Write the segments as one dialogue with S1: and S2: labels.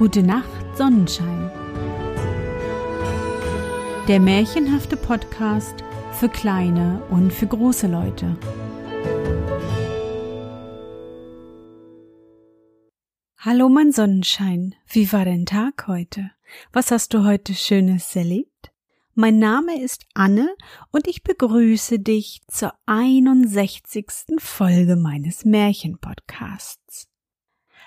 S1: Gute Nacht, Sonnenschein. Der märchenhafte Podcast für kleine und für große Leute. Hallo, mein Sonnenschein. Wie war dein Tag heute? Was hast du heute Schönes erlebt? Mein Name ist Anne und ich begrüße dich zur 61. Folge meines Märchenpodcasts.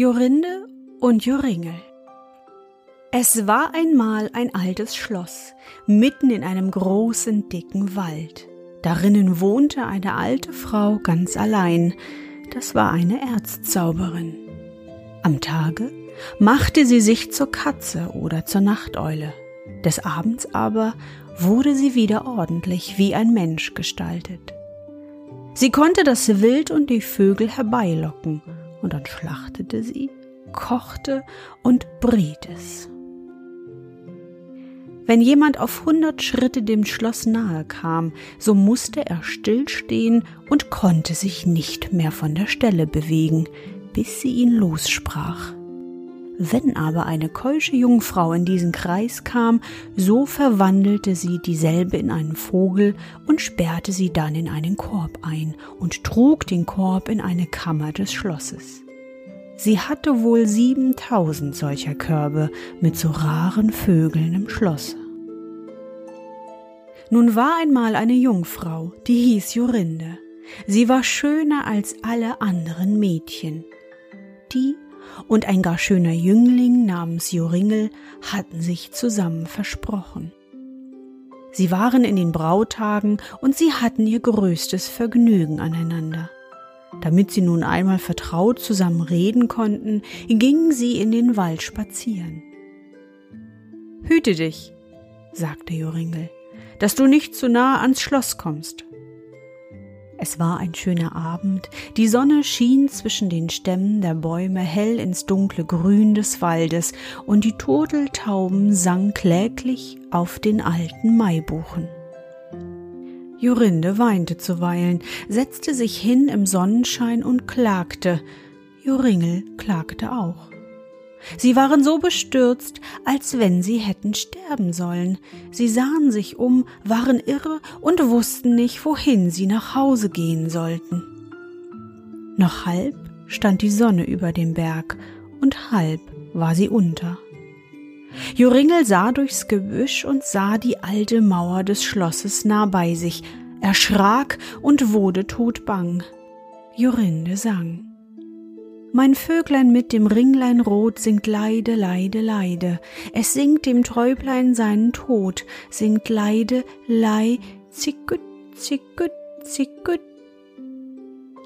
S1: Jorinde und Joringel. Es war einmal ein altes Schloss, mitten in einem großen, dicken Wald. Darinnen wohnte eine alte Frau ganz allein, das war eine Erzzauberin. Am Tage machte sie sich zur Katze oder zur Nachteule, des Abends aber wurde sie wieder ordentlich wie ein Mensch gestaltet. Sie konnte das Wild und die Vögel herbeilocken und dann schlachtete sie, kochte und briet es. Wenn jemand auf hundert Schritte dem Schloss nahe kam, so musste er stillstehen und konnte sich nicht mehr von der Stelle bewegen, bis sie ihn lossprach. Wenn aber eine keusche Jungfrau in diesen Kreis kam, so verwandelte sie dieselbe in einen Vogel und sperrte sie dann in einen Korb ein und trug den Korb in eine Kammer des Schlosses. Sie hatte wohl siebentausend solcher Körbe mit so raren Vögeln im Schlosse. Nun war einmal eine Jungfrau, die hieß Jorinde. Sie war schöner als alle anderen Mädchen. Die und ein gar schöner Jüngling namens Joringel hatten sich zusammen versprochen. Sie waren in den Brautagen und sie hatten ihr größtes Vergnügen aneinander. Damit sie nun einmal vertraut zusammen reden konnten, gingen sie in den Wald spazieren. Hüte dich, sagte Joringel, dass du nicht zu nahe ans Schloss kommst. Es war ein schöner Abend, die Sonne schien zwischen den Stämmen der Bäume hell ins dunkle Grün des Waldes, und die Turteltauben sang kläglich auf den alten Maibuchen. Jorinde weinte zuweilen, setzte sich hin im Sonnenschein und klagte. Joringel klagte auch. Sie waren so bestürzt, als wenn sie hätten sterben sollen. Sie sahen sich um, waren irre und wussten nicht, wohin sie nach Hause gehen sollten. Noch halb stand die Sonne über dem Berg und halb war sie unter. Joringel sah durchs Gebüsch und sah die alte Mauer des Schlosses nah bei sich, erschrak und wurde todbang. Jorinde sang. Mein Vöglein mit dem Ringlein rot singt Leide, Leide, Leide. Es singt dem Träublein seinen Tod, singt Leide, Lei, zicküt, zicküt, zicküt.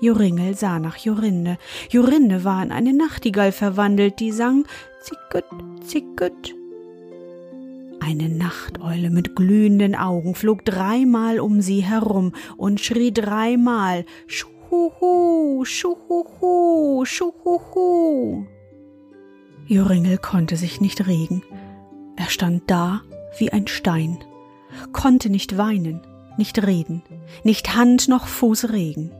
S1: Joringel sah nach Jorinde. Jorinde war in eine Nachtigall verwandelt, die sang zicküt, zicküt. Eine Nachteule mit glühenden Augen flog dreimal um sie herum und schrie dreimal Schuh Schuhuhu, Schuhuhu, Schuhuhu. Joringel konnte sich nicht regen. Er stand da wie ein Stein, konnte nicht weinen, nicht reden, nicht Hand noch Fuß regen.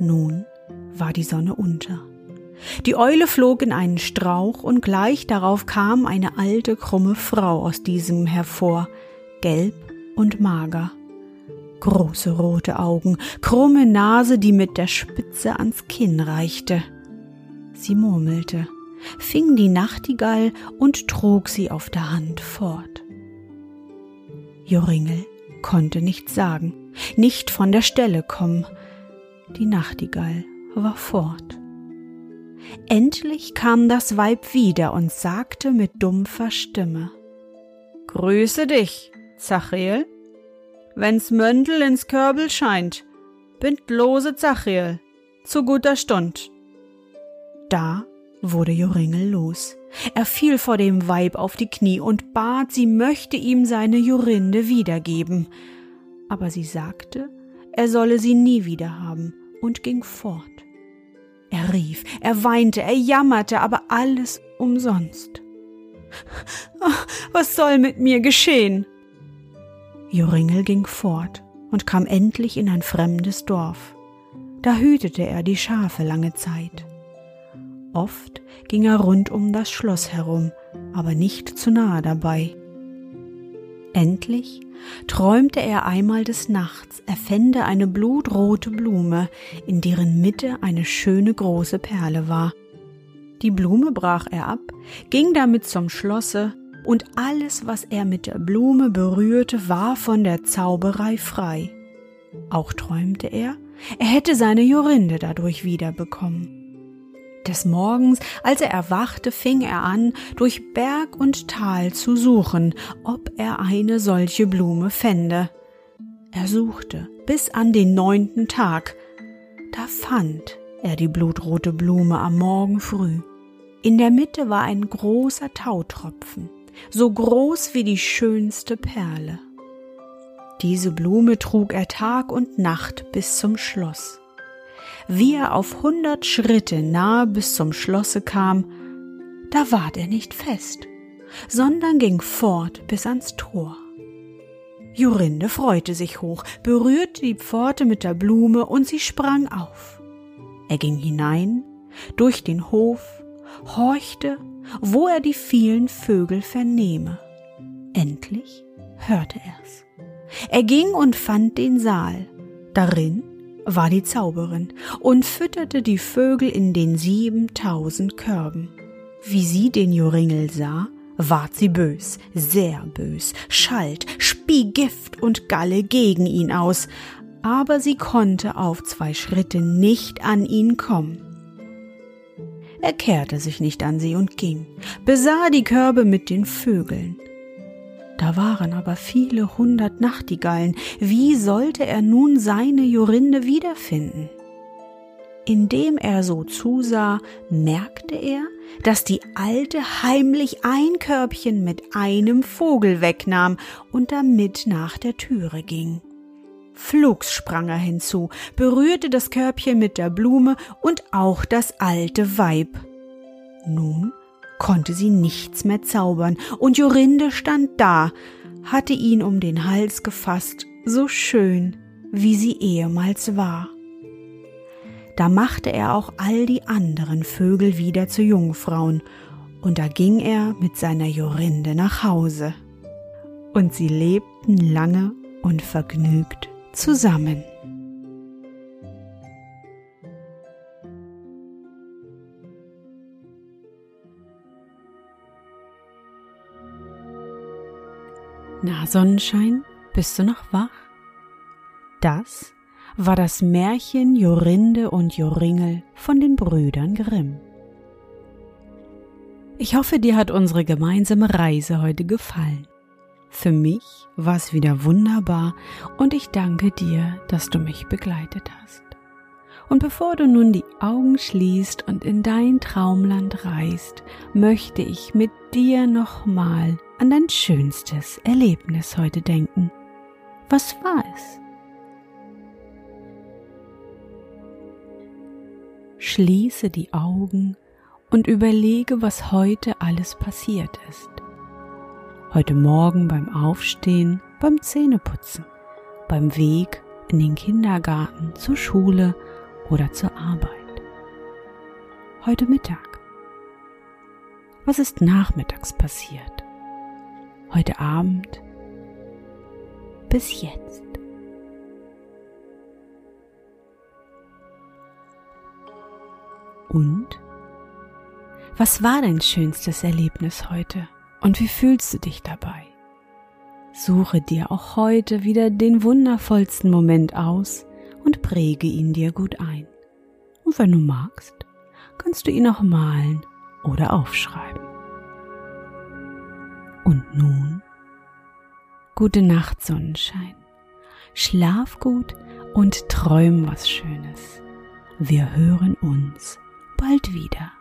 S1: Nun war die Sonne unter. Die Eule flog in einen Strauch und gleich darauf kam eine alte, krumme Frau aus diesem hervor, gelb und mager große rote Augen, krumme Nase, die mit der Spitze ans Kinn reichte. Sie murmelte, fing die Nachtigall und trug sie auf der Hand fort. Joringel konnte nichts sagen, nicht von der Stelle kommen. Die Nachtigall war fort. Endlich kam das Weib wieder und sagte mit dumpfer Stimme Grüße dich, Zachel. Wenn's Möndel ins Körbel scheint, bind lose Zachiel, zu guter Stund, Da wurde Joringel los. Er fiel vor dem Weib auf die Knie und bat, sie möchte ihm seine Jorinde wiedergeben. Aber sie sagte, er solle sie nie wiederhaben und ging fort. Er rief, er weinte, er jammerte, aber alles umsonst. Was soll mit mir geschehen? Joringel ging fort und kam endlich in ein fremdes Dorf. Da hütete er die Schafe lange Zeit. Oft ging er rund um das Schloss herum, aber nicht zu nahe dabei. Endlich träumte er einmal des Nachts, er fände eine blutrote Blume, in deren Mitte eine schöne große Perle war. Die Blume brach er ab, ging damit zum Schlosse, und alles, was er mit der Blume berührte, war von der Zauberei frei. Auch träumte er, er hätte seine Jorinde dadurch wiederbekommen. Des Morgens, als er erwachte, fing er an, durch Berg und Tal zu suchen, ob er eine solche Blume fände. Er suchte bis an den neunten Tag. Da fand er die blutrote Blume am Morgen früh. In der Mitte war ein großer Tautropfen, so groß wie die schönste Perle. Diese Blume trug er Tag und Nacht bis zum Schloss wie er auf hundert Schritte nahe bis zum Schlosse kam, da ward er nicht fest, sondern ging fort bis ans Tor. Jorinde freute sich hoch, berührte die Pforte mit der Blume und sie sprang auf. Er ging hinein, durch den Hof, horchte, wo er die vielen Vögel vernehme. Endlich hörte er's. Er ging und fand den Saal. Darin war die Zauberin und fütterte die Vögel in den siebentausend Körben. Wie sie den Joringel sah, ward sie bös, sehr bös, schalt, spie Gift und Galle gegen ihn aus, aber sie konnte auf zwei Schritte nicht an ihn kommen. Er kehrte sich nicht an sie und ging, besah die Körbe mit den Vögeln. Da waren aber viele hundert Nachtigallen. Wie sollte er nun seine Jorinde wiederfinden? Indem er so zusah, merkte er, dass die Alte heimlich ein Körbchen mit einem Vogel wegnahm und damit nach der Türe ging. Flugs sprang er hinzu, berührte das Körbchen mit der Blume und auch das alte Weib. Nun konnte sie nichts mehr zaubern, und Jorinde stand da, hatte ihn um den Hals gefasst, so schön, wie sie ehemals war. Da machte er auch all die anderen Vögel wieder zu Jungfrauen, und da ging er mit seiner Jorinde nach Hause. Und sie lebten lange und vergnügt zusammen. Na, Sonnenschein, bist du noch wach? Das war das Märchen Jorinde und Joringel von den Brüdern Grimm. Ich hoffe, dir hat unsere gemeinsame Reise heute gefallen. Für mich war es wieder wunderbar und ich danke dir, dass du mich begleitet hast. Und bevor du nun die Augen schließt und in dein Traumland reist, möchte ich mit dir nochmal an dein schönstes Erlebnis heute denken. Was war es? Schließe die Augen und überlege, was heute alles passiert ist. Heute Morgen beim Aufstehen, beim Zähneputzen, beim Weg in den Kindergarten, zur Schule oder zur Arbeit. Heute Mittag. Was ist nachmittags passiert? Heute Abend? Bis jetzt. Und? Was war dein schönstes Erlebnis heute? Und wie fühlst du dich dabei? Suche dir auch heute wieder den wundervollsten Moment aus und präge ihn dir gut ein. Und wenn du magst, kannst du ihn auch malen oder aufschreiben. Und nun, gute Nacht, Sonnenschein. Schlaf gut und träum was Schönes. Wir hören uns bald wieder.